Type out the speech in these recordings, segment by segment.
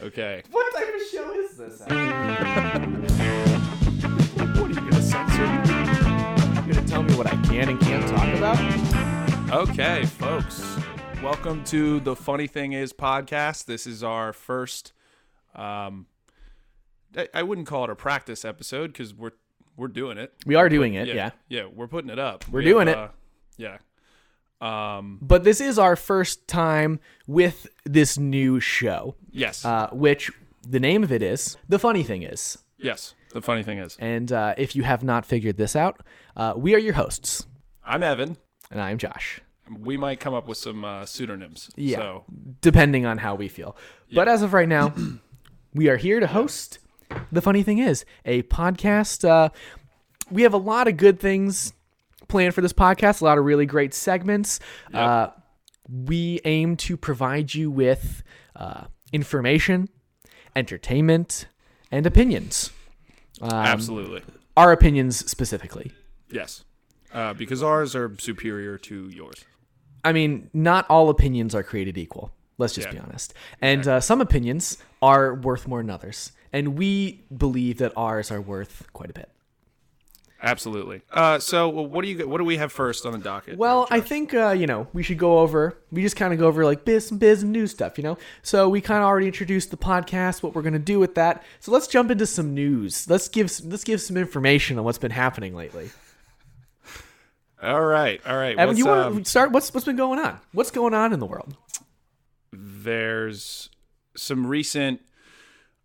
Okay. What type of show is this? What are you gonna censor? You're gonna tell me what I can and can't talk about? Okay, folks. Welcome to the Funny Thing Is podcast. This is our first. Um, I, I wouldn't call it a practice episode because we're we're doing it. We are doing it, yeah. yeah, we're putting it up. We're We doing have, it. uh, yeah. Um. But this is our first time with this new show, Yes. uh, which the name of it is The Funny Thing Is. yes. The funny thing is, And uh, if you have not figured this out, uh, we are your hosts, I'm Evan. and I am Josh, We might come up with some uh, pseudonyms. Yeah. So depending on how we feel. But as of right now, we are here to host The Funny Thing Is, a podcast. Uh, we have a lot of good things planned for this podcast, a lot of really great segments. Uh, we aim to provide you with uh, information, entertainment, and opinions. Um, absolutely. Our opinions specifically. Yes. Uh, because ours are superior to yours. I mean, not all opinions are created equal. Let's just Yeah. be honest. And uh, some opinions are worth more than others. And we believe that ours are worth quite a bit. Absolutely. Uh, so well, what do you what do we have first on the docket? Well, I think, uh, you know, we should go over, we just kind of go over like biz and biz and news stuff, you know? So we kind of already introduced the podcast, what we're going to do with that. So let's jump into some news. Let's give, let's give some information on what's been happening lately. all right, all right. Evan, What's, you want um, to start? What's, what's been going on? What's going on in the world? there's some recent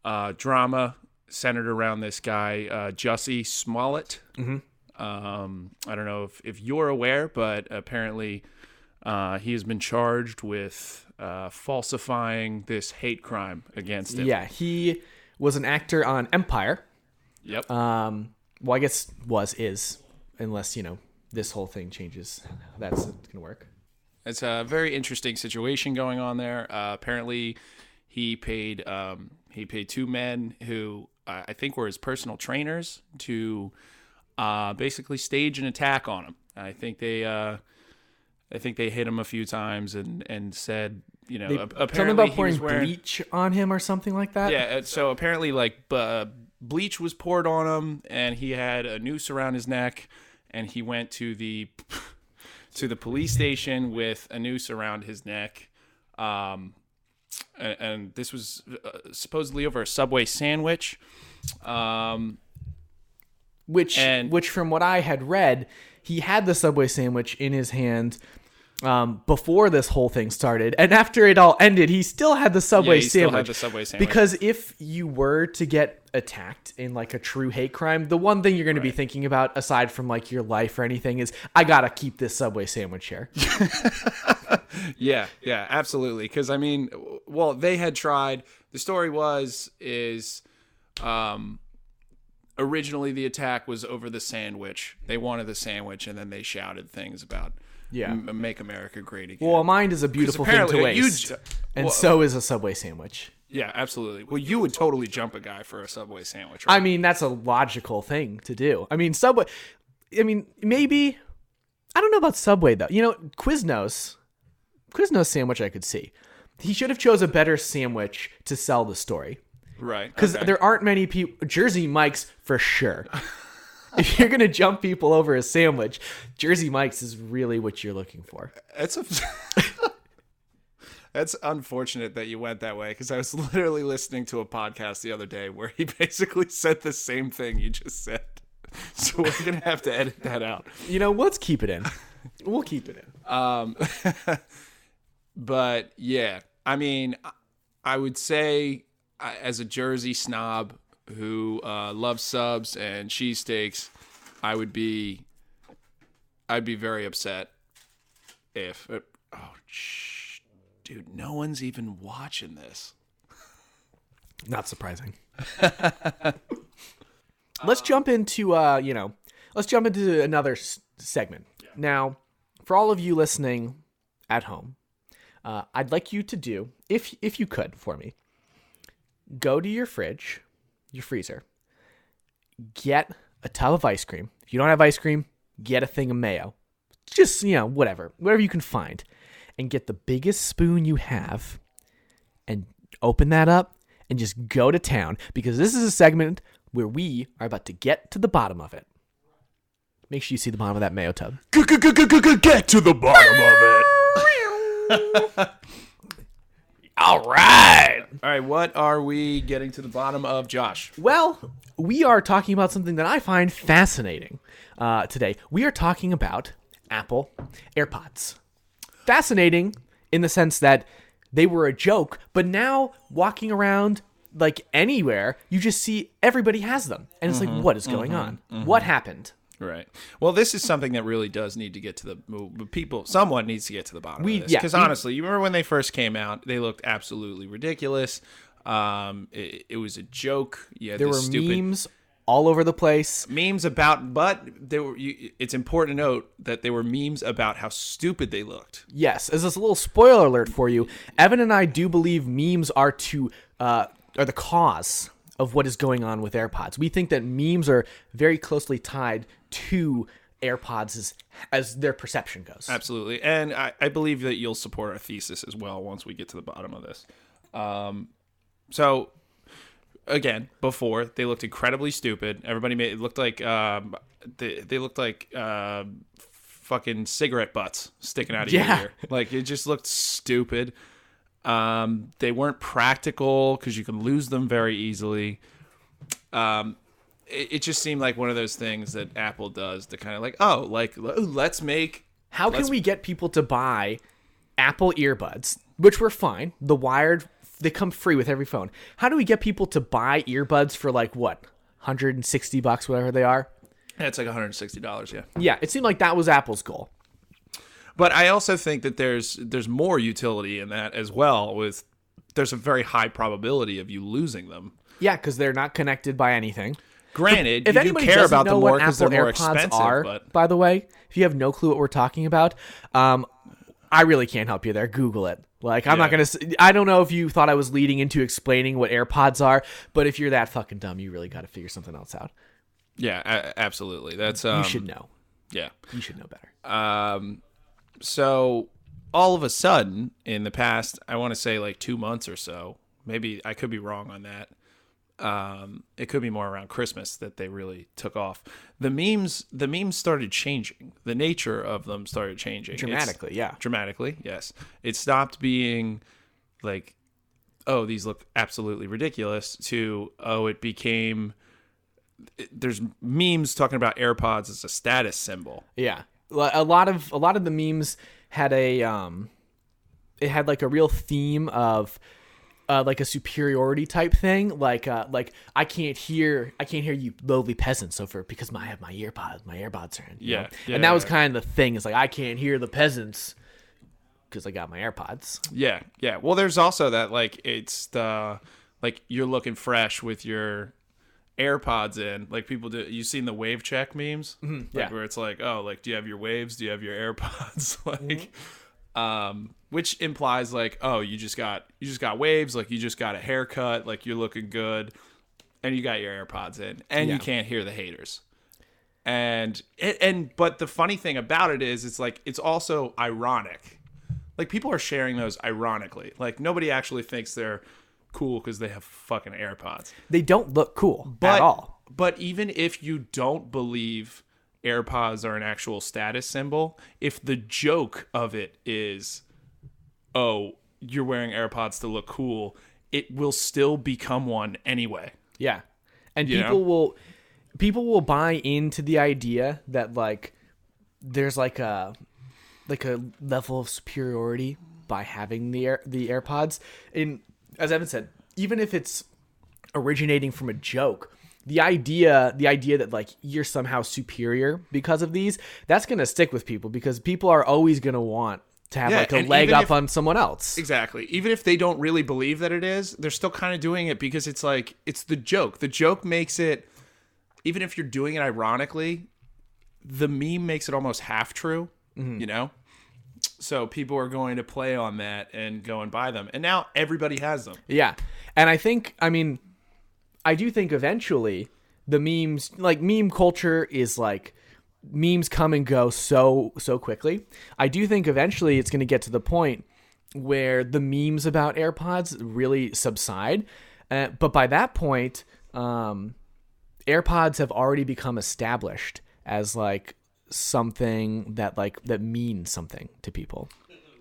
uh, drama centered around this guy, uh, Jussie Smollett. Mm-hmm. Um, I don't know if, if you're aware, but apparently uh, he has been charged with uh, falsifying this hate crime against him. Yeah, he was an actor on Empire. Yep. Um, well, I guess was is unless you know this whole thing changes. That's gonna work. It's a very interesting situation going on there. Uh, apparently, he paid um, he paid two men who uh, I think were his personal trainers to uh, basically stage an attack on him. I think they uh, I think they hit him a few times and and said you know They, ap- something apparently about pouring wearing bleach on him or something like that. yeah. So apparently, like uh, bleach was poured on him, and he had a noose around his neck, and he went to the to the police station with a noose around his neck. Um, and, and this was uh, supposedly over a Subway sandwich. Um, which And- which from what I had read, he had the Subway sandwich in his hand. Um, before this whole thing started, and after it all ended, he still had the Subway he still sandwich. had the Subway sandwich. Because if you were to get attacked in like a true hate crime, the one thing you're going to be thinking about, aside from like your life or anything, is I gotta keep this Subway sandwich here. Yeah, yeah, absolutely. Because I mean, well, they had tried. The story was is, um, originally the attack was over the sandwich. They wanted the sandwich, and then they shouted things about Yeah. M- make America great again. Well, a mind is a beautiful thing to you waste, and well- so is a Subway sandwich. yeah, absolutely. Well, you would totally jump a guy for a Subway sandwich. I mean, that's a logical thing to do. I mean, Subway. I mean, maybe. I don't know about Subway though. You know, Quiznos. Quiznos sandwich I could see. He should have chose a better sandwich to sell the story right? because okay. there aren't many people. Jersey Mike's for sure. if you're gonna jump people over a sandwich, Jersey Mike's is really what you're looking for. That's a. That's unfortunate that you went that way because I was literally listening to a podcast the other day where he basically said the same thing you just said. So we're gonna have to edit that out. You know, let's keep it in. We'll keep it in. Um, but yeah, I mean, I would say as a Jersey snob who uh, loves subs and cheesesteaks, I would be, I'd be very upset if. oh, shh, dude, no one's even watching this. Not surprising. let's jump into uh, you know, let's jump into another s- segment. Now, for all of you listening at home, uh, I'd like you to do, if if you could, for me, go to your fridge, your freezer, get a tub of ice cream. If you don't have ice cream, get a thing of mayo. Just you know, whatever, whatever you can find, and get the biggest spoon you have, and open that up and just go to town because this is a segment where we are about to get to the bottom of it. Make sure you see the bottom of that mayo tub. Get to the bottom of it. All right. All right, what are we getting to the bottom of, Josh? Well, we are talking about something that I find fascinating uh, today. We are talking about Apple AirPods. Fascinating in the sense that they were a joke, but now walking around like anywhere, you just see everybody has them. And it's like, mm-hmm, what is going mm-hmm, on? What mm-hmm. happened? Right. Well, this is something that really does need to get to the people. Someone needs to get to the bottom We- of this. yeah, Because honestly, you remember when they first came out? They looked absolutely ridiculous. Um, it, it was a joke. Yeah, There were stupid memes all over the place. memes about, but they were. You, it's important to note that they were memes about how stupid they looked. Yes, as this a little spoiler alert for you, Evan and I do believe memes are to uh, are the cause of what is going on with AirPods. We think that memes are very closely tied to AirPods as, as their perception goes. Absolutely, and I, I believe that you'll support our thesis as well once we get to the bottom of this. Um, so again, before they looked incredibly stupid. Everybody made it looked like um, they they looked like uh, fucking cigarette butts sticking out of Yeah. your ear. Like it just looked stupid. Um, they weren't practical because you can lose them very easily. Um, it, it just seemed like one of those things that Apple does to kind of like, oh, like let's make How can let's- we get people to buy Apple earbuds, which were fine? The wired, they come free with every phone. How do we get people to buy earbuds for like what, 160 bucks, whatever they are? it's like 160 dollars, yeah. Yeah, it seemed like that was Apple's goal. But I also think that there's there's more utility in that as well. With there's a very high probability of you losing them. Yeah, because they're not connected by anything. Granted, if you do anybody care doesn't about know them more what because Apple they're more AirPods expensive. are, but by the way, if you have no clue what we're talking about, um, I really can't help you there. Google it. Like, I'm not gonna. I don't know if you thought I was leading into explaining what AirPods are, but if you're that fucking dumb, you really got to figure something else out. yeah, absolutely. That's um, You should know. yeah. You should know better. Um, so all of a sudden, in the past, I want to say like two months or so, maybe I could be wrong on that. Um, it could be more around Christmas that they really took off. The memes, the memes started changing. The nature of them started changing It's- Dramatically, yeah. dramatically. Yes, it stopped being like, oh, these look absolutely ridiculous. To oh, it became. it- There's memes talking about AirPods as a status symbol. Yeah, a lot of a lot of the memes had a um, it had like a real theme of. Uh, like a superiority type thing, like uh, like I can't hear I can't hear you lowly peasants so for because my, I have my earpods my earbuds are in Yeah, yeah, and that was kind of the thing is like I can't hear the peasants because I got my AirPods Yeah, yeah. Well, there's also that like it's the like you're looking fresh with your AirPods in. Like people do. You seen the wave check memes? Mm-hmm. yeah. where it's like, oh, like do you have your waves? Do you have your AirPods? like, Mm-hmm. Um, which implies like, oh, you just got you just got waves. Like you just got a haircut. Like you're looking good, and you got your AirPods in, and Yeah. you can't hear the haters. And it, and but the funny thing about it is, it's like it's also ironic like people are sharing those ironically. Like nobody actually thinks they're cool because they have fucking AirPods. they don't look cool But at all but even if you don't believe AirPods are an actual status symbol, if the joke of it is, oh, you're wearing AirPods to look cool, it will still become one anyway. Yeah. And You people know? will people will buy into the idea that like there's like a like a level of superiority by having the air, the AirPods. And as Evan said, even if it's originating from a joke, the idea the idea that like you're somehow superior because of these, that's going to stick with people because people are always going to want to have Yeah, like a leg up if- on someone else. Exactly. Even if they don't really believe that it is, they're still kind of doing it because it's like it's the joke. The joke makes it even if you're doing it ironically, the meme makes it almost half true, mm-hmm. you know? So people are going to play on that and go and buy them. And now everybody has them. Yeah. And I think, I mean, I do think eventually the memes, like meme culture is like memes come and go so, so quickly. I do think eventually it's going to get to the point where the memes about AirPods really subside. Uh, but by that point, um, AirPods have already become established as like something that like that means something to people.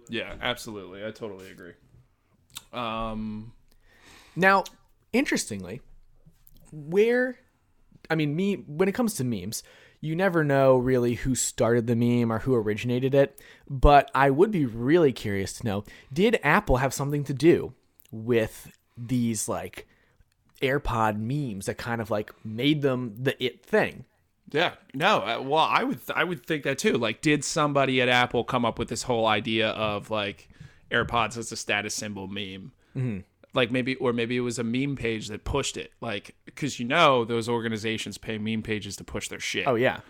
Yeah, absolutely. I totally agree. Um, Now, interestingly, where I mean, me when it comes to memes, you never know really who started the meme or who originated it, but I would be really curious to know, did Apple have something to do with these like AirPod memes that kind of like made them the it thing? yeah, no. uh, Well, I would I would think that too. Like, did somebody at Apple come up with this whole idea of like AirPods as a status symbol meme? Mm-hmm. Like maybe, or maybe it was a meme page that pushed it. Like, because you know those organizations pay meme pages to push their shit. Oh yeah.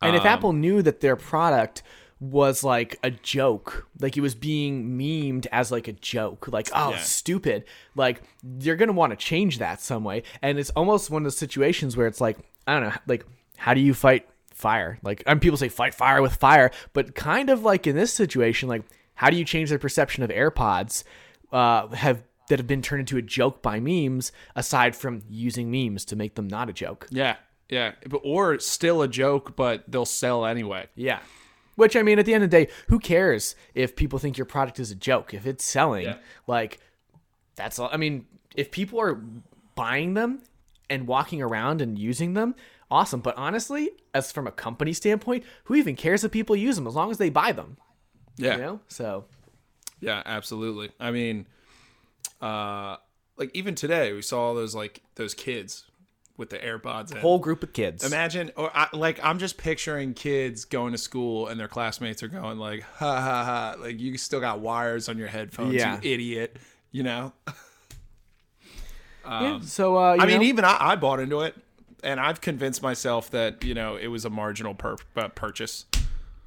And if Apple knew that their product was like a joke, like it was being memed as like a joke, like oh Yeah. stupid, like you're gonna want to change that some way. And it's almost one of those situations where it's like I don't know, like how do you fight fire? Like and people say fight fire with fire, but kind of like in this situation, like how do you change the perception of AirPods? Uh, have that have been turned into a joke by memes, aside from using memes to make them not a joke. Yeah, yeah. But, or still a joke, but they'll sell anyway. Yeah. Which I mean, at the end of the day, who cares if people think your product is a joke? If it's selling, Yeah. like that's all. I mean, if people are buying them and walking around and using them, awesome. But honestly, as from a company standpoint, who even cares if people use them as long as they buy them? Yeah, You know. So yeah, absolutely. I mean, uh, like even today we saw those like those kids with the AirPods. in. whole group of kids. Imagine, or I, like I'm just picturing kids going to school and their classmates are going like, ha ha ha, like you still got wires on your headphones, Yeah. you idiot. You know. Yeah, so uh, you I mean, even I, I bought into it, and I've convinced myself that you know it was a marginal pur- uh, purchase.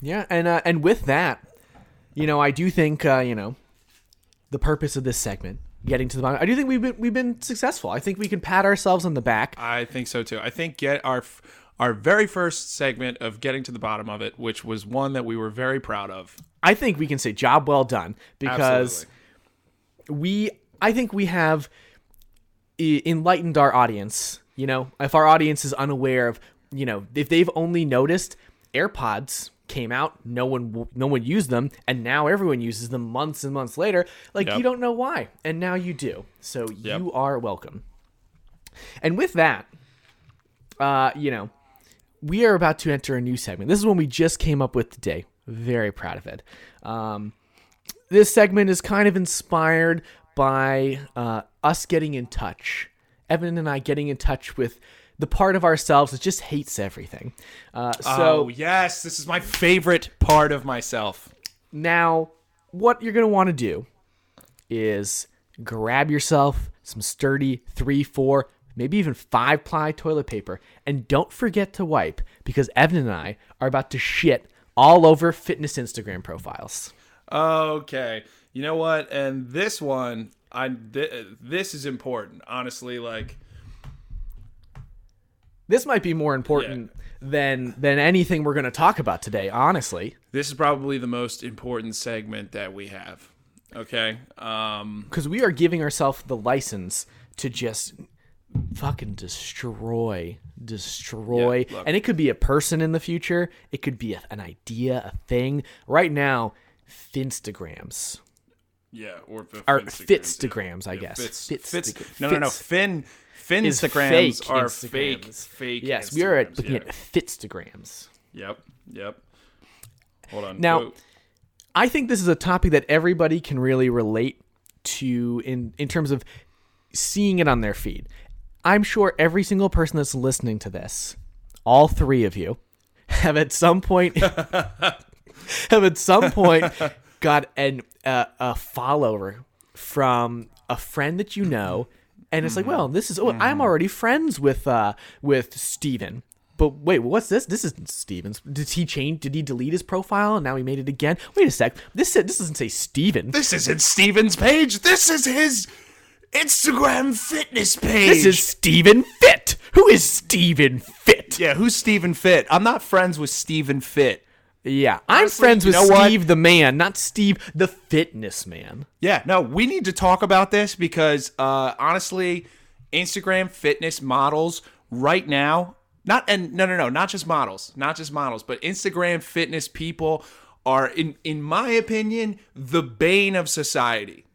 Yeah, and uh, and with that, you know, I do think uh, you know the purpose of this segment, getting to the bottom. I do think we've been we've been successful. I think we can pat ourselves on the back. I think so too. I think get our our very first segment of getting to the bottom of it, which was one that we were very proud of. I think we can say job well done because Absolutely. we I think we have enlightened our audience. You know, if our audience is unaware of, you know, if they've only noticed AirPods came out, no one no one used them, and now everyone uses them months and months later. Like Yep. you don't know why, and now you do. So Yep. you are welcome. And with that, uh, you know, we are about to enter a new segment. This is one we just came up with today. Very proud of it. Um, this segment is kind of inspired by uh, us getting in touch. Evan and I getting in touch with the part of ourselves that just hates everything. Uh, so oh yes, this is my favorite part of myself. now, what you're going to want to do is grab yourself some sturdy three, four, maybe even five ply toilet paper, and don't forget to wipe because Evan and I are about to shit all over fitness Instagram profiles. Okay, you know what? And this one, I th- this is important. Honestly, like This might be more important than than anything we're going to talk about today, honestly, this is probably the most important segment that we have. Okay, um, because we are giving ourselves the license to just fucking destroy, destroy, Yeah, and it could be a person in the future. It could be a, an idea, a thing. Right now, Finstagrams yeah, or or Finstagrams, Fitstagrams, I guess. Fits, Fits- fits, no, no, no. Fin, Finstagrams fake are Instagrams. fake, fake. Yes, we are at, Instagrams, looking yeah. at Fitstagrams. Yep, yep. Hold on. Now- Whoa. I think this is a topic that everybody can really relate to in in terms of seeing it on their feed. I'm sure every single person that's listening to this, all three of you, have at some point have at some point got an uh, a follower from a friend that you know, and it's like, well, this is oh, I'm already friends with uh with Steven. But wait, what's this? This isn't Steven's. Did he change? Did he delete his profile and now he made it again? Wait a sec. This said, this doesn't say Steven. this isn't Steven's page. This is his Instagram fitness page. This is Steven Fit. Who is Steven Fit? yeah. Who's Steven Fit? I'm not friends with Steven Fit. Yeah, I'm Honestly, friends you with know what? Steve the man, not Steve the fitness man. Yeah, no, we need to talk about this because uh, honestly, Instagram fitness models right now, not and no, no, no, not just models, not just models, but Instagram fitness people are, in in my opinion, the bane of society.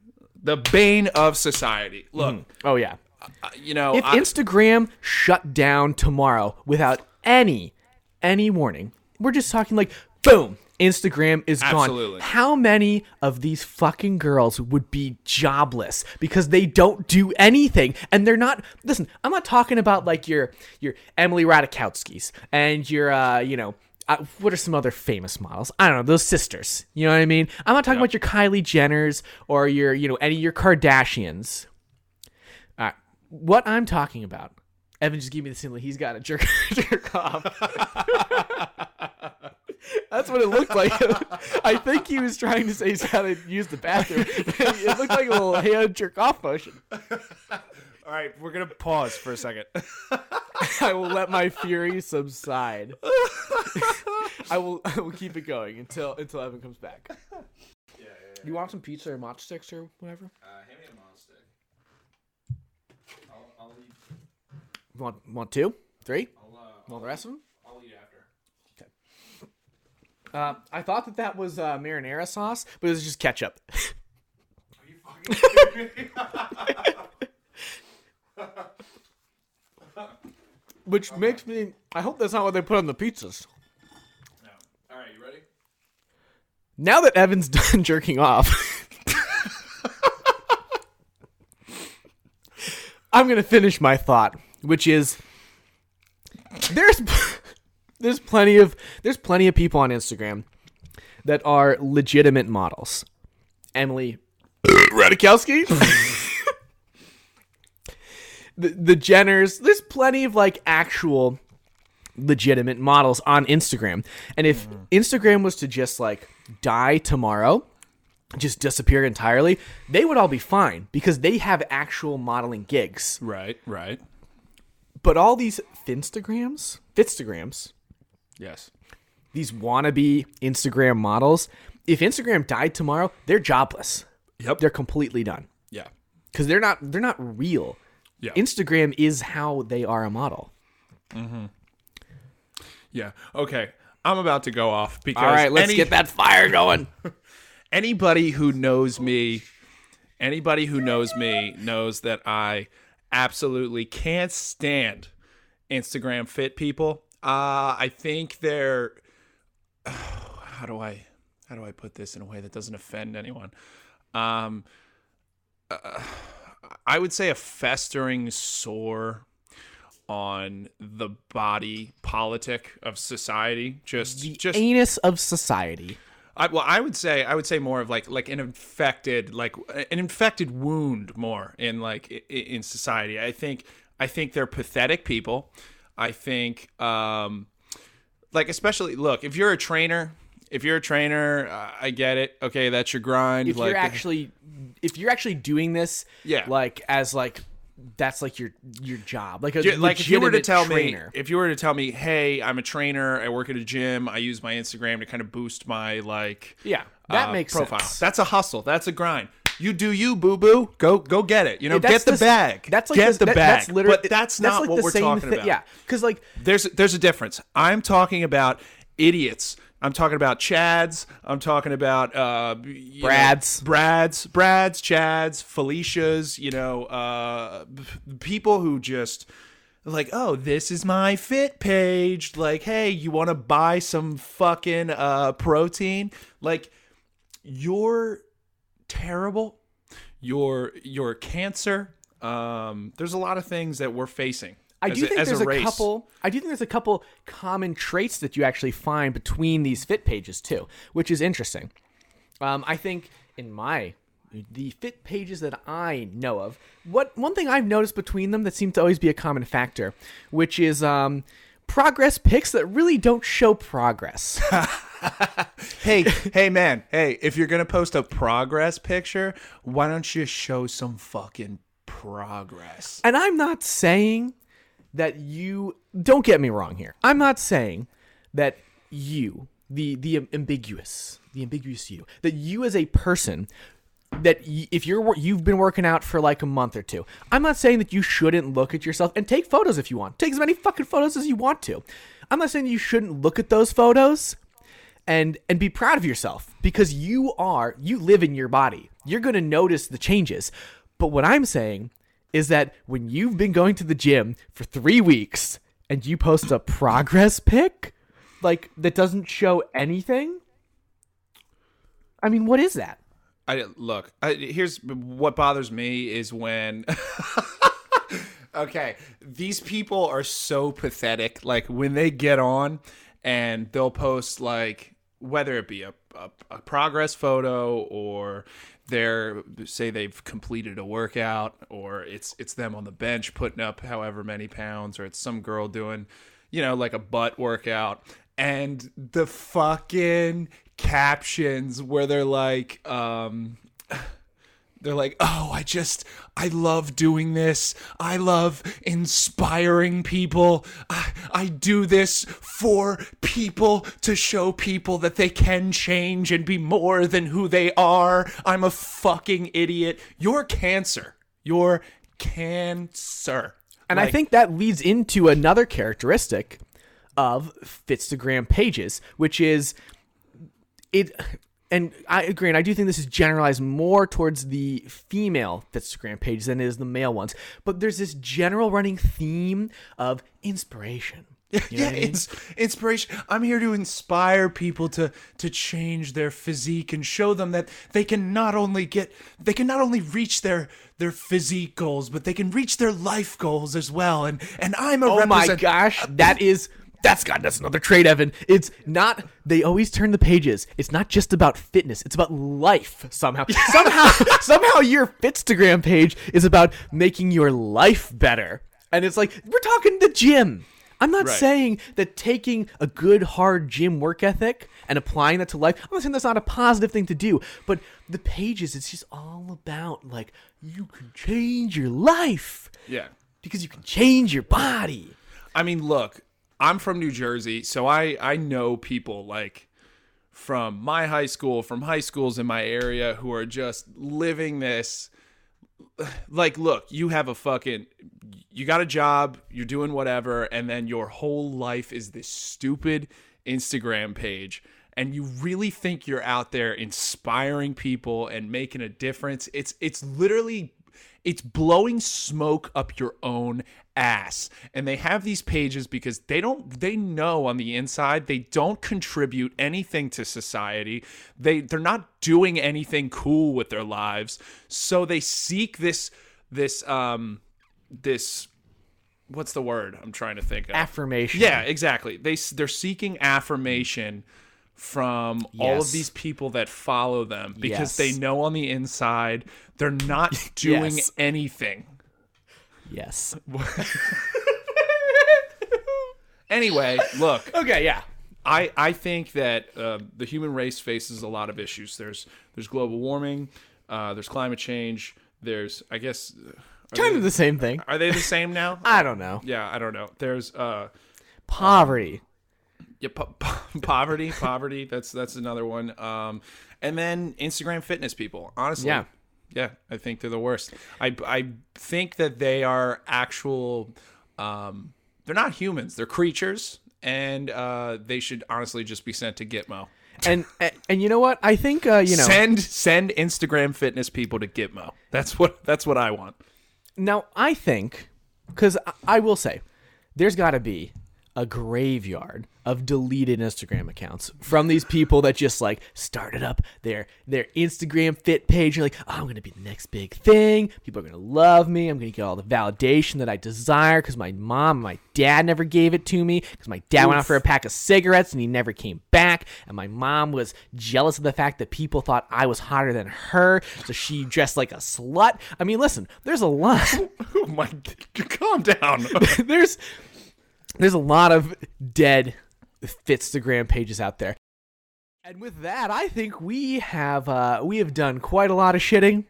The bane of society. Look, Oh yeah. uh, you know, If I- Instagram shut down tomorrow without any any warning, we're just talking like boom, Instagram is Absolutely. gone. How many of these fucking girls would be jobless because they don't do anything and they're not listen, I'm not talking about like your your Emily Ratajkowski's and your uh, you know, uh, what are some other famous models? I don't know, those sisters. You know what I mean? I'm not talking about your Kylie Jenners or your, you know, any of your Kardashians. What I'm talking about, Evan just gave me the signal He's got a jerk, jerk off. That's what it looked like. I think he was trying to say he's got to use the bathroom. it looked like a little hand jerk off motion. all right, we're gonna pause for a second. I will let my fury subside. I will. I will keep it going until until Evan comes back. Yeah, yeah. You want some pizza or matcha sticks or whatever? Uh, hand me a monster. I'll, I'll eat. Want want two, three? I'll, uh, Want the rest of them? I'll eat after. Uh, I thought that that was uh, marinara sauce, but it was just ketchup. Are you fucking me? Which makes me. I hope that's not what they put on the pizzas. No. All right, you ready? Now that Evan's done jerking off, I'm gonna finish my thought, which is there's there's plenty of there's plenty of people on Instagram that are legitimate models. Emily Ratajkowski. the the Jenners. There's plenty of like actual legitimate models on Instagram. And if mm. Instagram was to just like die tomorrow, just disappear entirely, they would all be fine because they have actual modeling gigs. Right, right. But all these Finstagrams, Fitstagrams, Yes. these wannabe Instagram models, if Instagram died tomorrow, they're jobless. Yep. They're completely done yeah. because they're not they're not real. Yeah. Instagram is how they are a model. Mhm. Yeah. Okay. I'm about to go off because All right, let's any- get that fire going. anybody who knows me, anybody who knows me knows that I absolutely can't stand Instagram fit people. Uh, I think they're how do I how do I put this in a way that doesn't offend anyone? Um, uh, I would say a festering sore on the body politic of society. Just just Anus of society. I, well, I would say I would say more of like like an infected like an infected wound more in like in society. I think I think they're pathetic people. I think um like especially look if you're a trainer if you're a trainer uh, I get it okay that's your grind if like you're actually if you're actually doing this Yeah. like as like that's like your your job like a like if you were to tell trainer. me if you were to tell me hey I'm a trainer I work at a gym I use my Instagram to kind of boost my like yeah that uh, makes profile. sense That's a hustle. That's a grind. You do you, boo boo. Go go get it. You know, That's get the, s- bag. that's like get the that- bag. that's literally but that's not like what the we're same talking thi- about. yeah because like There's there's a difference. I'm talking about idiots. I'm talking about Chads. I'm talking about uh, you know, Brads. Brads, Brads, Chads, Felicias. You know, uh, people who just like, oh, this is my fit page. Like, hey, you want to buy some fucking uh, protein? Like, you're terrible. You're you're cancer. Um, there's a lot of things that we're facing. I as do a, think there's a, a, couple. I do think there's a couple common traits that you actually find between these fit pages too, which is interesting. Um, I think in my the fit pages that I know of, what one thing I've noticed between them that seems to always be a common factor, which is um, progress pics that really don't show progress. Hey, hey, man. Hey, if you're gonna post a progress picture, why don't you show some fucking progress? And I'm not saying that you don't get me wrong here. I'm not saying that you the the ambiguous, the ambiguous you. That you as a person that if you're you've been working out for like a month or two. I'm not saying that you shouldn't look at yourself and take photos if you want. Take as many fucking photos as you want to. I'm not saying you shouldn't look at those photos and and be proud of yourself because you are you live in your body. You're going to notice the changes. But what I'm saying is that when you've been going to the gym for 3 weeks and you post a progress pic like that doesn't show anything I mean, what is that? I look. I, here's what bothers me is when. okay, these people are so pathetic. Like when they get on, and they'll post like whether it be a, a, a progress photo or they're say they've completed a workout or it's it's them on the bench putting up however many pounds or it's some girl doing you know like a butt workout. And the fucking captions where they're like um they're like, "Oh, I just I love doing this. I love inspiring people. I, I do this for people to show people that they can change and be more than who they are. I'm a fucking idiot. You're cancer. You're cancer." And I think that leads into another characteristic of Fitstagram pages, which is it. And I agree, and I do think this is generalized more towards the female Instagram page than it is the male ones. But there's this general running theme of inspiration. You know yeah, I mean? it's inspiration. I'm here to inspire people to to change their physique and show them that they can not only get they can not only reach their their physique goals, but they can reach their life goals as well. And and I'm a Oh my gosh, that is that's God, that's another trait, Evan. It's not they always turn the pages. It's not just about fitness, it's about life somehow. somehow somehow your Fitstagram page is about making your life better. And it's like, we're talking the gym. I'm not Right. saying that taking a good hard gym work ethic and applying that to life, I'm not saying that's not a positive thing to do, but the pages, it's just all about like you can change your life Yeah. because you can change your body. I mean, look, I'm from New Jersey, so I I know people like from my high school, from high schools in my area who are just living this like look, you have a fucking you got a job, you're doing whatever and then your whole life is this stupid Instagram page and you really think you're out there inspiring people and making a difference. It's it's literally it's blowing smoke up your own ass. And they have these pages because they don't they know on the inside they don't contribute anything to society. They they're not doing anything cool with their lives. So they seek this this um this what's the word i'm trying to think of? Affirmation. yeah exactly. They they're seeking affirmation from all of these people that follow them because Yes. they know on the inside they're not doing Yes. anything Yes. Anyway, look, Okay, yeah. I, I think that uh, the human race faces a lot of issues. There's there's global warming, uh, there's climate change. There's I guess uh, Kind they, of the same thing. are they the same now? I don't know. yeah, I don't know. There's uh Poverty. Yeah po- po- poverty poverty. That's that's another one. Um, and then Instagram fitness people. Honestly, Yeah. yeah, I think they're the worst. I I think that they are actual. Um, they're not humans. They're creatures, and uh, they should honestly just be sent to Gitmo. And, and and you know what? I think uh, you know. send send Instagram fitness people to Gitmo. That's what that's what I want. now I think cuz I, I will say there's got to be a graveyard of deleted Instagram accounts from these people that just like started up their their Instagram fit page. You're like, oh, I'm going to be the next big thing. People are going to love me. I'm going to get all the validation that I desire because my mom my dad never gave it to me because my dad went out for a pack of cigarettes and he never came back. And my mom was jealous of the fact that people thought I was hotter than her. So she dressed like a slut. I mean, listen, there's a lot. Oh my, calm down. there's there's a lot of dead Fitstagram pages out there. And with that, I think we have uh, we have done quite a lot of shitting.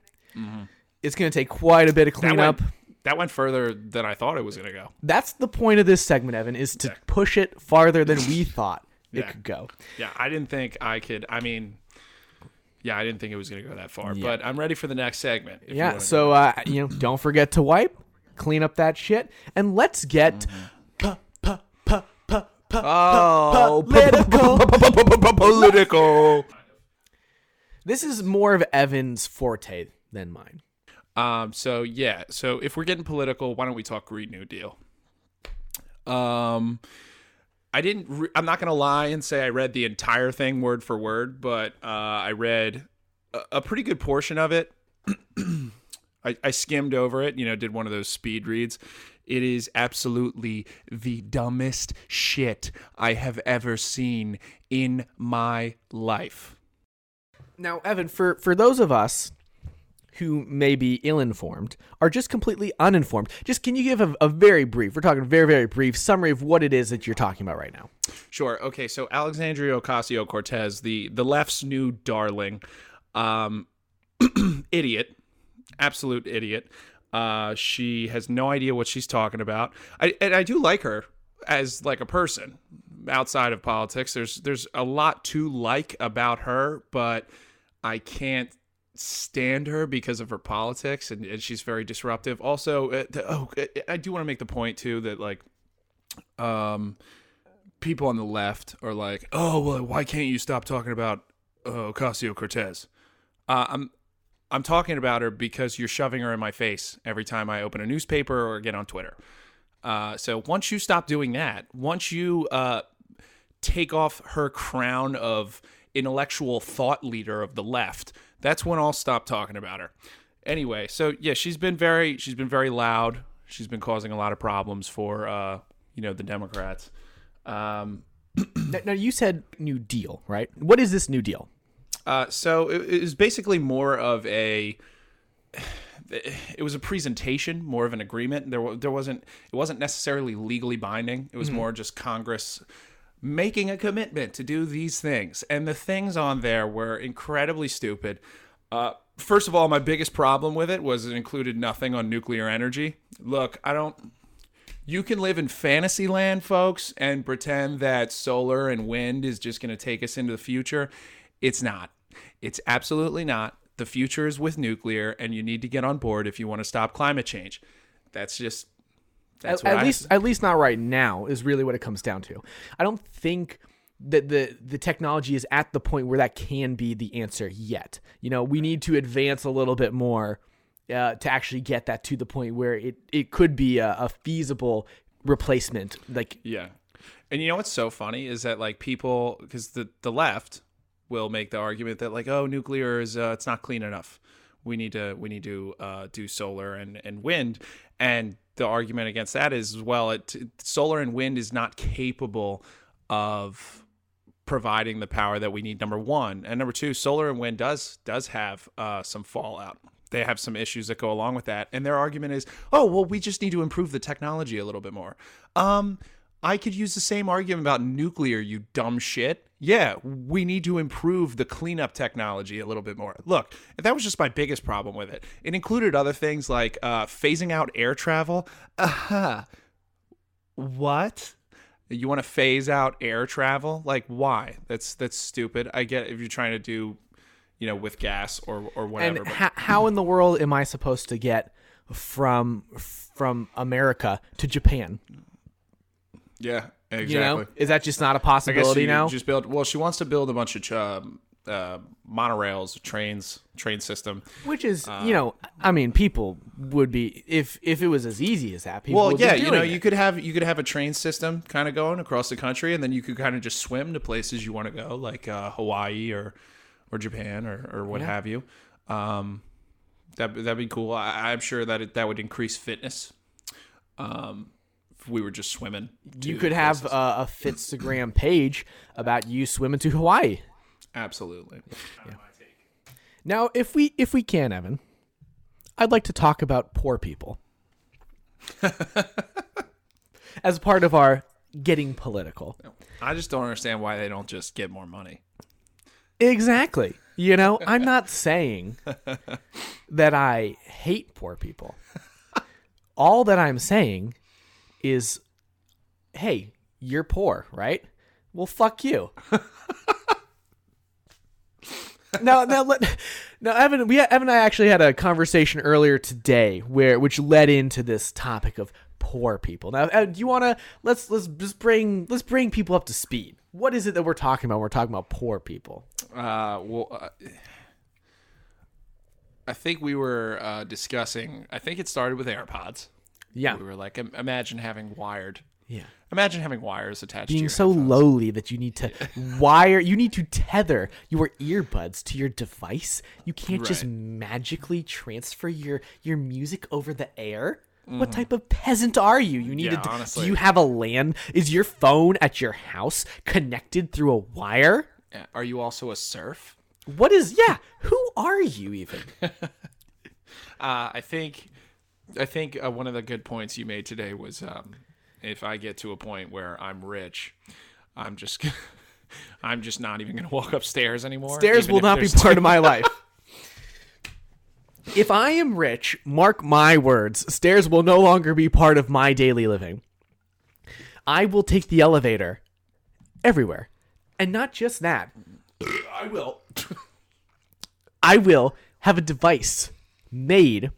It's going to take quite a bit of Mm-hmm. that cleanup. went that went further than I thought it was gonna go. That's the point of this segment, Evan, is to push it farther than we thought it Yeah. could go. Yeah, I didn't think I could. I mean, yeah, I didn't think it was going to go that far. But I'm ready for the next segment. if you Yeah. wanna So uh, you know, don't forget to wipe, clean up that shit, and let's get pu- Oh, political. political. This is more of Evan's forte than mine. Um. So yeah. So if we're getting political, why don't we talk Green New Deal? Um, I didn't. Re- I'm not gonna lie and say I read the entire thing word for word, but uh, I read a, a pretty good portion of it. I, I skimmed over it. You know, did one of those speed reads. It is absolutely the dumbest shit I have ever seen in my life. Now, Evan, for for those of us who may be ill-informed or just completely uninformed, just can you give a, a very brief, we're talking very very brief summary of what it is that you're talking about right now? Sure. Okay. So Alexandria Ocasio Cortez, the the left's new darling, um, idiot, absolute idiot. Uh, she has no idea what she's talking about. I and I do like her as like a person outside of politics. There's there's a lot to like about her, but I can't stand her because of her politics and, and she's very disruptive. Also, uh, th- oh, I do want to make the point too that like um people on the left are like, "Oh, well, why can't you stop talking about uh, Ocasio Cortez?" Uh, I'm I'm talking about her because you're shoving her in my face every time I open a newspaper or get on Twitter. Uh, so once you stop doing that, once you uh, take off her crown of intellectual thought leader of the left, that's when I'll stop talking about her. Anyway, so yeah, she's been very she's been very loud. She's been causing a lot of problems for uh, you know the Democrats. Um, Now, now, you said New Deal, right? What is this New Deal? Uh, so it, it was basically more of a. It was a presentation, more of an agreement. There, there wasn't. It wasn't necessarily legally binding. It was more just Congress making a commitment to do these things, and the things on there were incredibly stupid. Uh, first of all, my biggest problem with it was it included nothing on nuclear energy. Look, I don't. You can live in fantasy land, folks, and pretend that solar and wind is just going to take us into the future. It's not. It's absolutely not. The future is with nuclear, and you need to get on board if you want to stop climate change. That's just. That's at, at least at least not right now is really what it comes down to. I don't think that the the technology is at the point where that can be the answer yet. You know, we need to advance a little bit more uh, to actually get that to the point where it it could be a, a feasible replacement. Like Yeah. And you know what's so funny is that like people because the the left will make the argument that like oh nuclear is uh, it's not clean enough. We need to we need to uh, do solar and and wind. And the argument against that is well it solar and wind is not capable of providing the power that we need number 1 and number 2 solar and wind does does have uh, some fallout. They have some issues that go along with that. And their argument is oh well we just need to improve the technology a little bit more. Um i could use the same argument about nuclear you dumb shit. Yeah we need to improve the cleanup technology a little bit more. Look that was just my biggest problem with it. It included other things like uh, phasing out air travel. Uh-huh. What? You want to phase out air travel? Like why? That's that's stupid. I get if you're trying to do you know with gas or or whatever and how in the world am I supposed to get from from America to Japan? Yeah, exactly. You know, is that just not a possibility she now? just build. Well, she wants to build a bunch of um, uh, monorails, trains, train system. Which is, Uh, you know, I mean, people would be if if it was as easy as that. People Well, would yeah, you know, it. you could have you could have a train system kind of going across the country, and then you could kind of just swim to places you want to go, like uh, Hawaii or or Japan or or what have you. Um, that that'd be cool. I, I'm sure that it, that would increase fitness. Um, we were just swimming, you could have a, uh, a Fitstagram page about you swimming to Hawaii. absolutely. Now, if we if we can, Evan, I'd like to talk about poor people as part of our getting political. I just don't understand why they don't just get more money. Exactly. You know, I'm not saying that I hate poor people. All that I'm saying is hey, you're poor, right? Well, fuck you. now, now, let, now, Evan, we Evan and I actually had a conversation earlier today where which led into this topic of poor people. Now, Evan, do you want to let's let's just bring let's bring people up to speed. What is it that we're talking about? when We're talking about poor people. Uh, well, uh, I think we were uh, discussing. I think it started with AirPods. Yeah, We were like, im- imagine having wired. yeah. Imagine having wires attached to Being your so headphones. lowly that you need to wire, you need to tether your earbuds to your device. You can't just Right. magically transfer your your music over the air. What type of peasant are you? You need Mm-hmm. Yeah, to. honestly. Do you have a LAN? Is your phone at your house connected through a wire? Yeah. Are you also a serf? What is? Yeah. Who are you even? Uh, I think, I think uh, one of the good points you made today was, um, if I get to a point where I'm rich, I'm just, I'm just not even gonna walk upstairs anymore. Stairs will not be there's- part of my life. If I am rich, mark my words, stairs will no longer be part of my daily living. I will take the elevator everywhere. And not just that. I will. I will have a device made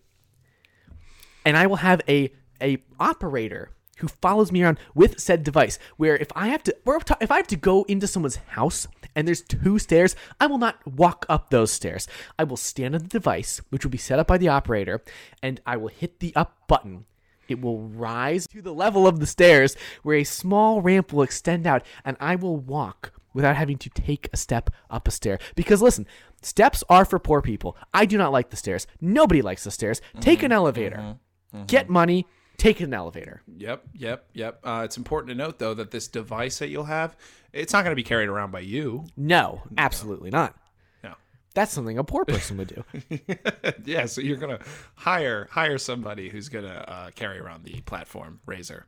and I will have a a operator who follows me around with said device where if I have to if I have to go into someone's house and there's two stairs, I will not walk up those stairs. I will stand on the device which will be set up by the operator and I will hit the up button. It will rise to the level of the stairs where a small ramp will extend out and I will walk without having to take a step up a stair. Because listen, steps are for poor people. I do not like the stairs. Nobody likes the stairs. Take an mm-hmm. elevator. Mm-hmm. Get money, take an elevator. Yep, yep, yep. Uh, it's important to note though that this device that you'll have, it's not going to be carried around by you. No, absolutely not. No. That's something a poor person would do. yeah, so you're gonna hire hire somebody who's gonna uh, carry around the platform razor.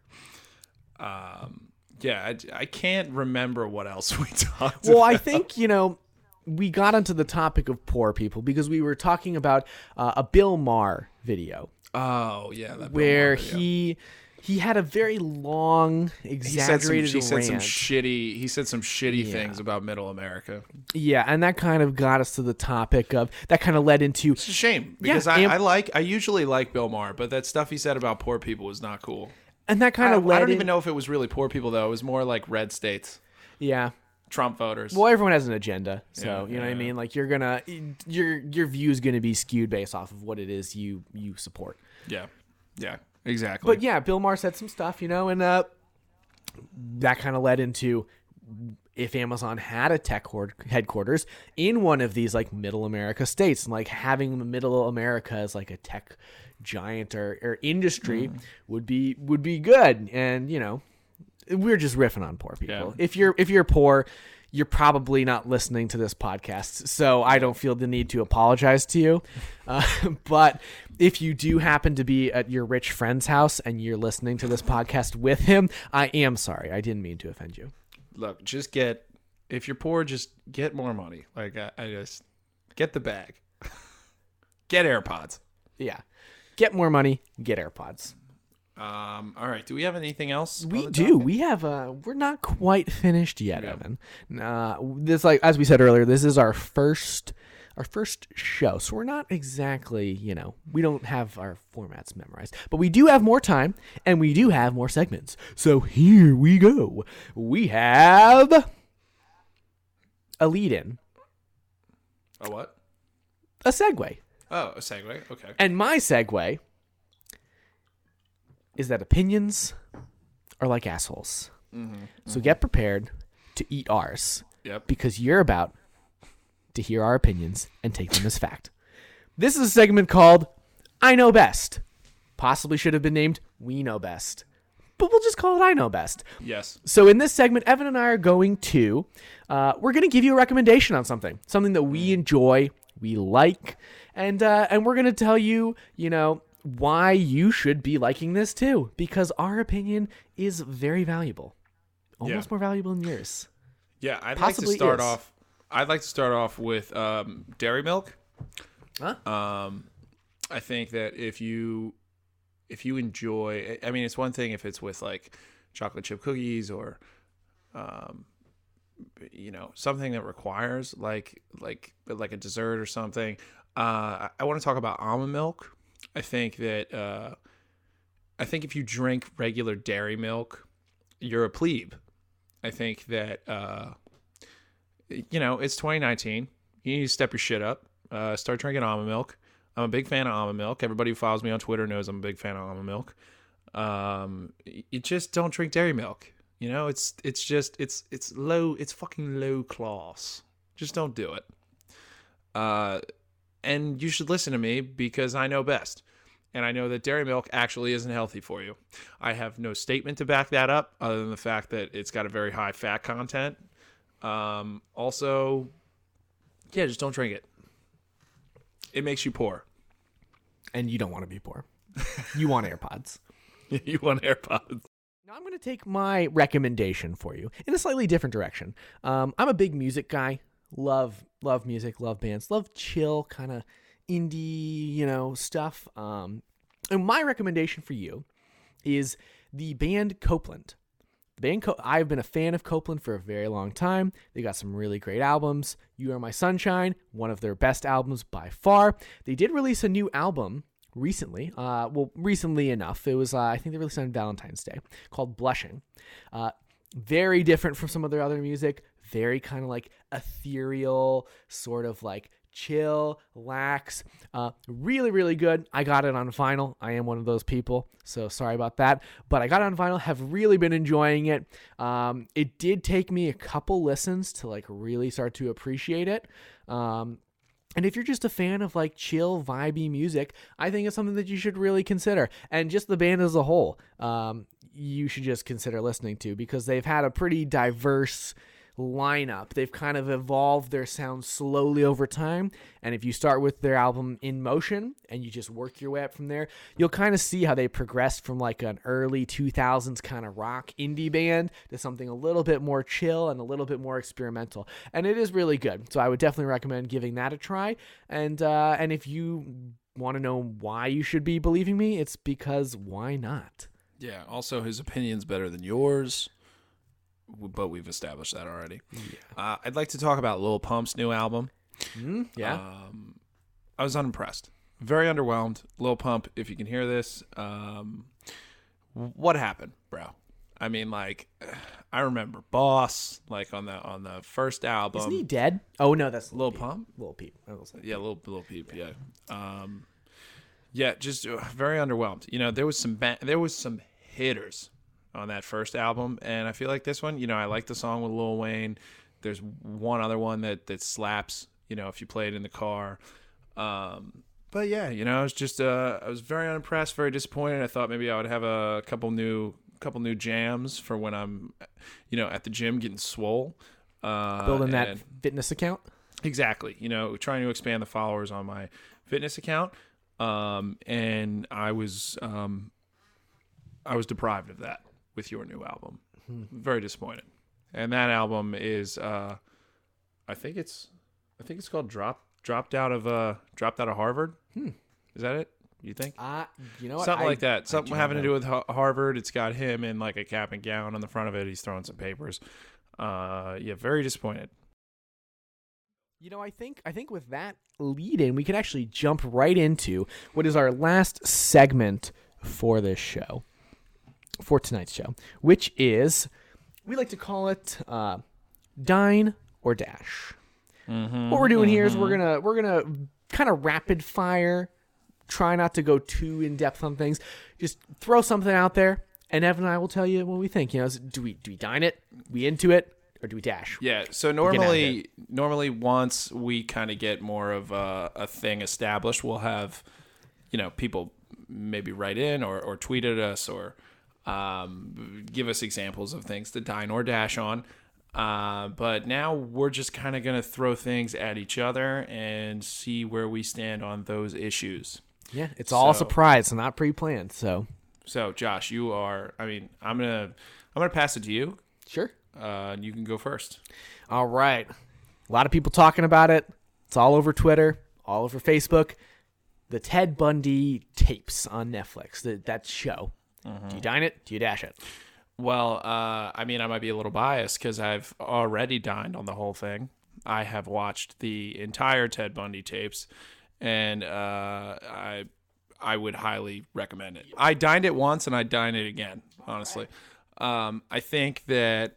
Um, yeah, I, I can't remember what else we talked. About. Well, about. I think, you know, we got onto the topic of poor people because we were talking about uh, a Bill Maher video Oh yeah, that where Maher video. he he had a very long, he said some, exaggerated he said some shitty he said some shitty Yeah. things about Middle America. yeah, and that kind of got us to the topic of that kind of led into It's a shame Yeah, because I, and- I like I usually like Bill Maher, but that stuff he said about poor people was not cool. and that I, kind of led I don't in- even know if it was really poor people though. It was more like red states, Yeah. Trump voters. Well, everyone has an agenda, so Yeah, you know what I mean. Like you're gonna your your view is gonna be skewed based off of what it is you you support. Yeah, yeah, exactly. But yeah, Bill Maher said some stuff, you know, and uh, that kind of led into if Amazon had a tech headquarters in one of these like middle America states, and like having middle America as like a tech giant or, or industry would be would be good. And you know, we're just riffing on poor people. Yeah. If you're if you're poor, you're probably not listening to this podcast, so I don't feel the need to apologize to you. Uh, but if you do happen to be at your rich friend's house and you're listening to this podcast with him, I am sorry. I didn't mean to offend you. look, just get if you're poor, just get more money. Like I, I just get the bag, get AirPods. Yeah. Get more money, get AirPods. Um, all right. Do we have anything else? We do. docket? We have uh we're not quite finished yet, Evan. Uh this like as we said earlier, this is our first our first show. So we're not exactly, you know, we don't have our formats memorized. But we do have more time and we do have more segments. So here we go. We have a lead in, A what? a segue. Oh, a segue. Okay. And my segue is that opinions are like assholes. So get prepared to eat ours Yep. because you're about to hear our opinions and take them as fact. This is a segment called I Know Best. Possibly should have been named We Know Best. But we'll just call it I Know Best. Yes. So in this segment, Evan and I are going to, uh, we're going to give you a recommendation on something, something that we enjoy, we like, and uh, and we're going to tell you, you know, why you should be liking this too, because our opinion is very valuable, almost Yeah. more valuable than yours. Yeah. I'd Possibly like to start is. off. I'd like to start off with um, dairy milk. Huh? Um, I think that if you if you enjoy, I mean, it's one thing if it's with like chocolate chip cookies or um, you know something that requires like like like a dessert or something. Uh, I, I want to talk about almond milk. I think that uh, I think if you drink regular dairy milk, you're a plebe. I think that uh, you know it's 2019. You need to step your shit up. Uh, start drinking almond milk. I'm a big fan of almond milk. Everybody who follows me on Twitter knows I'm a big fan of almond milk. Um, you just don't drink dairy milk. You know, it's it's just it's it's low. It's fucking low class. Just don't do it. Uh, and you should listen to me because I know best. And I know that dairy milk actually isn't healthy for you. I have no statement to back that up other than the fact that it's got a very high fat content. Um, also, yeah, just don't drink it. It makes you poor. And you don't want to be poor. You want AirPods. you want AirPods. Now I'm going to take my recommendation for you in a slightly different direction. Um, I'm a big music guy. Love love music, love bands, love chill kind of indie, you know, stuff. Um, and my recommendation for you is the band Copeland. The band Co- I've been a fan of Copeland for a very long time. They got some really great albums. You Are My Sunshine, one of their best albums by far. They did release a new album recently. Uh, well, recently enough. It was uh, I think they released on Valentine's Day called Blushing. Uh, very different from some of their other music. Very kind of like ethereal, sort of like chill, lax. Uh, really, really good. I got it on vinyl. I am one of those people, so sorry about that. But I got it on vinyl. Have really been enjoying it. Um, it did take me a couple listens to like really start to appreciate it. Um, and if you're just a fan of like chill, vibey music, I think it's something that you should really consider. And just the band as a whole, um, you should just consider listening to because they've had a pretty diverse lineup. They've kind of evolved their sound slowly over time. And if you start with their album In Motion and you just work your way up from there, you'll kind of see how they progressed from like an early 2000s kind of rock indie band to something a little bit more chill and a little bit more experimental. And it is really good. So I would definitely recommend giving that a try. And uh, and if you want to know why you should be believing me, it's because why not? Yeah. Also, his opinion's better than yours, but we've established that already. Uh, I'd like to talk about Lil Pump's new album. Mm, yeah. Um, I was unimpressed, very underwhelmed. Lil Pump, if you can hear this, um, what happened, bro? I mean, like, I remember Boss, like on the on the first album. Isn't he dead? Oh no, that's Lil Peep. Pump? Lil Peep. I was like, Yeah, Lil little peep. Yeah. Um, yeah, just uh, very underwhelmed. You know, there was some ba- there was some hitters on that first album, and I feel like this one. You know, I like the song with Lil Wayne. There's one other one that that slaps. You know, if you play it in the car. Um, but yeah, you know, I was just uh, I was very unimpressed, very disappointed. I thought maybe I would have a couple new couple new jams for when I'm, you know, at the gym getting swole. Uh, building that fitness account. Exactly. You know, trying to expand the followers on my fitness account. Um, and I was um, I was deprived of that with your new album. Very disappointed. And that album is uh, I think it's I think it's called Drop Dropped Out of uh Dropped Out of Harvard. Is that it? You think? Uh, you know what? Something I- like that. Something having to do with Harvard. It's got him in like a cap and gown on the front of it. He's throwing some papers. Uh, yeah, very disappointed. You know, I think I think with that lead in, we can actually jump right into what is our last segment for this show, for tonight's show, which is we like to call it uh, dine or dash. Mm-hmm. What we're doing here is we're gonna we're gonna kind of rapid fire, try not to go too in depth on things, just throw something out there, and Evan and I will tell you what we think. You know, is- do we do we dine it? We into it, or do we dash? Yeah. So normally, normally once we kind of get more of a, a thing established, we'll have, you know, people maybe write in or, or tweet at us or um, give us examples of things to dine or dash on. Uh, but now we're just kind of going to throw things at each other and see where we stand on those issues. Yeah, it's all a So- surprise, not pre-planned. So So, Josh, you are. I mean, I'm gonna I'm gonna pass it to you. sure. Uh, and you can go first. All right. A lot of people talking about it. It's all over Twitter, all over Facebook. The Ted Bundy tapes on Netflix. The, that show. Do you dine it? Do you dash it? Well, uh, I mean, I might be a little biased because I've already dined on the whole thing. I have watched the entire Ted Bundy tapes, and uh, I I would highly recommend it. I dined it once, and I dine it again. Honestly, um, I think that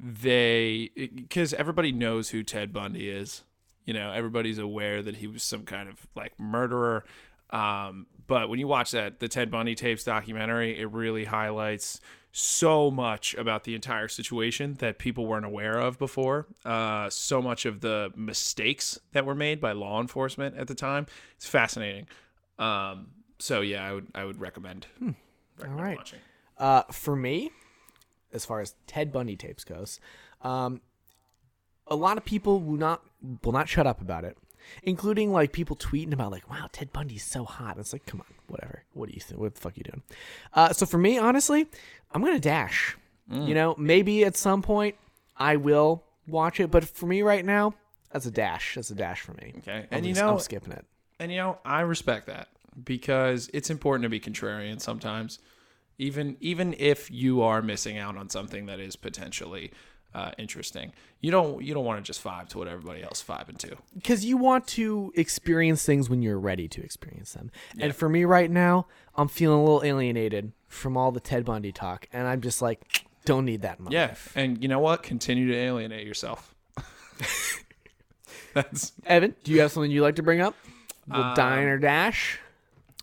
they because everybody knows who Ted Bundy is. You know, everybody's aware that he was some kind of like murderer. Um, but when you watch that the Ted Bundy tapes documentary, it really highlights so much about the entire situation that people weren't aware of before. Uh, so much of the mistakes that were made by law enforcement at the time. It's fascinating. Um, so yeah, I would I would recommend. recommend All right. watching. Uh, for me, as far as Ted Bundy tapes goes, um, a lot of people will not will not shut up about it, including like people tweeting about like, "Wow, Ted Bundy's so hot." It's like, come on, whatever. What do you think? What the fuck are you doing? Uh, so for me, honestly, I'm gonna dash. You know, maybe at some point I will watch it, but for me right now, that's a dash. That's a dash for me. Okay, I'm and you know I'm skipping it. And you know, I respect that because it's important to be contrarian sometimes, even even if you are missing out on something that is potentially uh, interesting. You don't you don't want to just vibe to what everybody else vibing to. because you want to experience things when you're ready to experience them. And for me right now, I'm feeling a little alienated from all the Ted Bundy talk, and I'm just like, don't need that in my Yeah, life. and you know what? Continue to alienate yourself. That's Evan, do you have something you'd like to bring up? The dine or dash?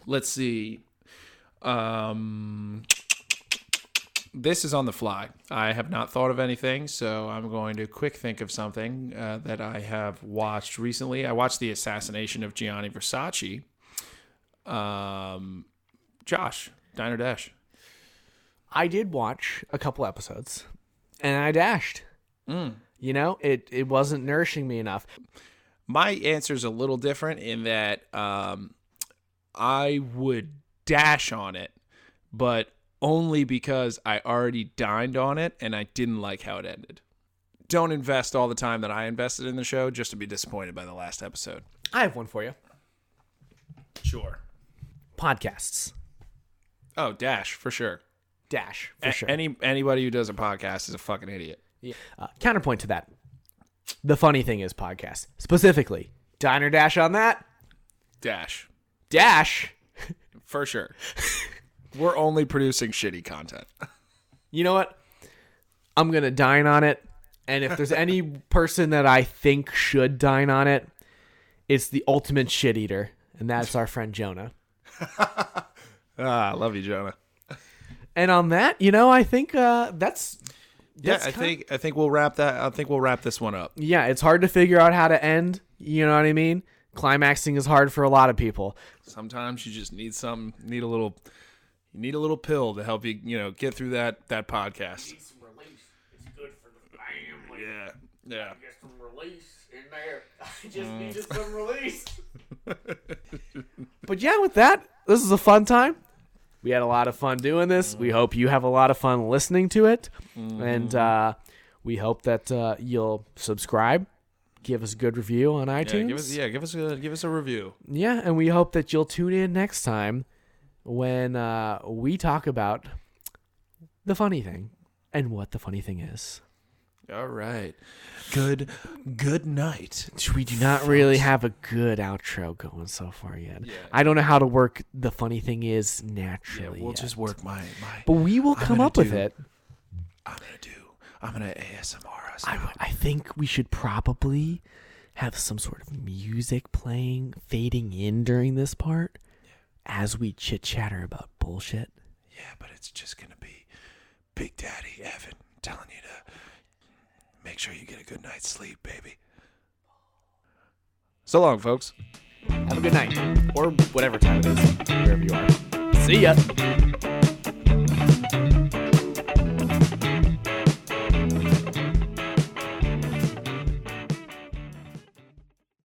let's see. Um, this is on the fly. I have not thought of anything, so I'm going to quick think of something uh, that I have watched recently. I watched the assassination of Gianni Versace. Um, Josh, Diner Dash. I did watch a couple episodes, and I dashed. You know, it it wasn't nourishing me enough. My answer is a little different in that um, I would dash on it, but only because I already dined on it and I didn't like how it ended. Don't invest all the time that I invested in the show just to be disappointed by the last episode. I have one for you. Sure. Podcasts. Oh, dash for sure. Dash for A- sure. Any anybody who does a podcast is a fucking idiot. Yeah. Uh, counterpoint to that. The funny thing is podcast. Specifically, diner dash on that. Dash Dash. for sure. We're only producing shitty content. You know what? I'm going to dine on it. And if there's any person that I think should dine on it, it's the ultimate shit eater. And that's our friend Jonah. Ah, I love you, Jonah. And on that, you know, I think uh, that's. Yeah, I think I think we'll wrap that. I think we'll wrap this one up. Yeah, it's hard to figure out how to end. You know what I mean? Climaxing is hard for a lot of people. Sometimes you just need some need a little you need a little pill to help you, you know, get through that that podcast. some release. It's good for the family. Yeah. Yeah. Get some release in there. I just needed some release. But yeah, with that, this is a fun time. We had a lot of fun doing this. We hope you have a lot of fun listening to it. And uh, we hope that uh, you'll subscribe, give us a good review on iTunes. Yeah, give us yeah, give us a give us a review. Yeah, and we hope that you'll tune in next time when uh, we talk about the funny thing and what the funny thing is. All right. Good good night. We do not really have a good outro going so far yet. Yeah. I don't know how to work the funny thing is Yeah, naturally. we'll yet. just work my my But we will come up with it. I'm gonna do I'm gonna ASMR us. I, I think we should probably have some sort of music playing, fading in during this part as we chit chatter about bullshit. Yeah, but it's just gonna be Big Daddy Evan telling you to make sure you get a good night's sleep, baby. So long, folks. Have a good night, or whatever time it is, wherever you are. See ya.